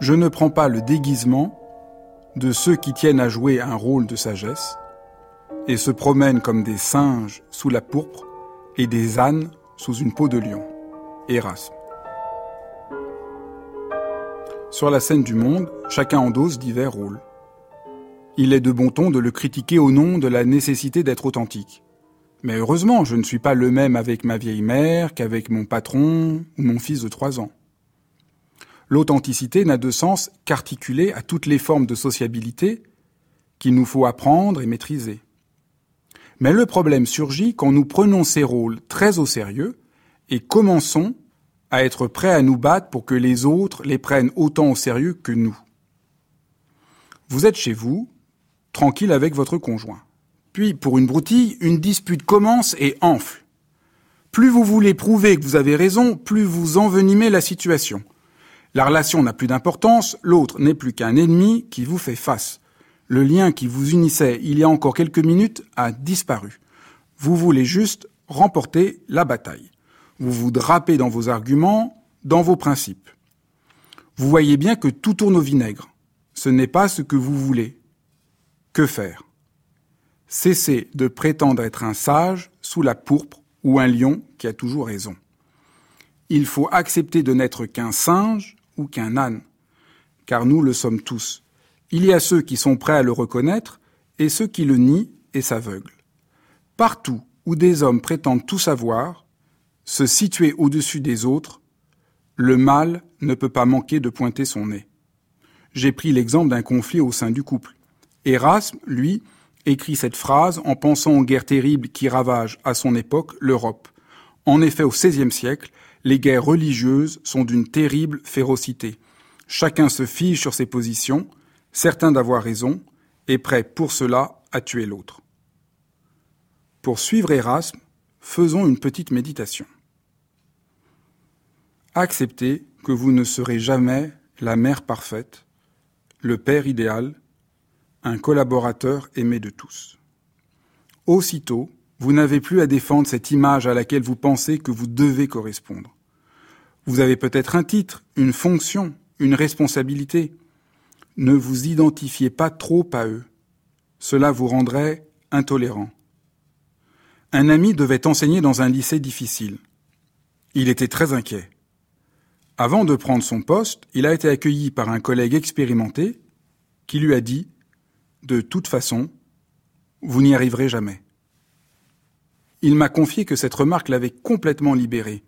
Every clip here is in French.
je ne prends pas le déguisement de ceux qui tiennent à jouer un rôle de sagesse et se promènent comme des singes sous la pourpre et des ânes sous une peau de lion. Erasme. Sur la scène du monde, chacun endosse divers rôles. Il est de bon ton de le critiquer au nom de la nécessité d'être authentique. Mais heureusement, je ne suis pas le même avec ma vieille mère qu'avec mon patron ou mon fils de trois ans. L'authenticité n'a de sens qu'articulée à toutes les formes de sociabilité qu'il nous faut apprendre et maîtriser. Mais le problème surgit quand nous prenons ces rôles très au sérieux et commençons à être prêts à nous battre pour que les autres les prennent autant au sérieux que nous. Vous êtes chez vous, tranquille avec votre conjoint. Puis, pour une broutille, une dispute commence et enfle. Plus vous voulez prouver que vous avez raison, plus vous envenimez la situation. La relation n'a plus d'importance, l'autre n'est plus qu'un ennemi qui vous fait face. Le lien qui vous unissait il y a encore quelques minutes a disparu. Vous voulez juste remporter la bataille. Vous vous drapez dans vos arguments, dans vos principes. Vous voyez bien que tout tourne au vinaigre. Ce n'est pas ce que vous voulez. Que faire? Cessez de prétendre être un sage sous la pourpre ou un lion qui a toujours raison. Il faut accepter de n'être qu'un singe ou qu'un âne, car nous le sommes tous. Il y a ceux qui sont prêts à le reconnaître et ceux qui le nient et s'aveuglent. Partout où des hommes prétendent tout savoir, se situer au-dessus des autres, le mal ne peut pas manquer de pointer son nez. J'ai pris l'exemple d'un conflit au sein du couple. Erasme, lui, écrit cette phrase en pensant aux guerres terribles qui ravagent à son époque l'Europe. En effet, au XVIe siècle, les guerres religieuses sont d'une terrible férocité. Chacun se fige sur ses positions, certain d'avoir raison, et prêt pour cela à tuer l'autre. Pour suivre Erasme, faisons une petite méditation. Acceptez que vous ne serez jamais la mère parfaite, le père idéal, un collaborateur aimé de tous. Aussitôt, vous n'avez plus à défendre cette image à laquelle vous pensez que vous devez correspondre. Vous avez peut-être un titre, une fonction, une responsabilité. Ne vous identifiez pas trop à eux. Cela vous rendrait intolérant. Un ami devait enseigner dans un lycée difficile. Il était très inquiet. Avant de prendre son poste, il a été accueilli par un collègue expérimenté qui lui a dit de toute façon, vous n'y arriverez jamais. Il m'a confié que cette remarque l'avait complètement libéré.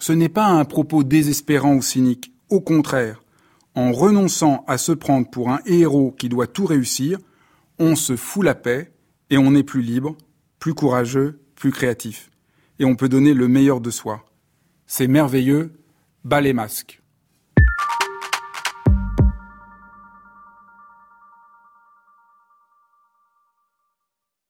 Ce n'est pas un propos désespérant ou cynique. Au contraire, en renonçant à se prendre pour un héros qui doit tout réussir, on se fout la paix et on est plus libre, plus courageux, plus créatif. Et on peut donner le meilleur de soi. C'est merveilleux, bas les masques.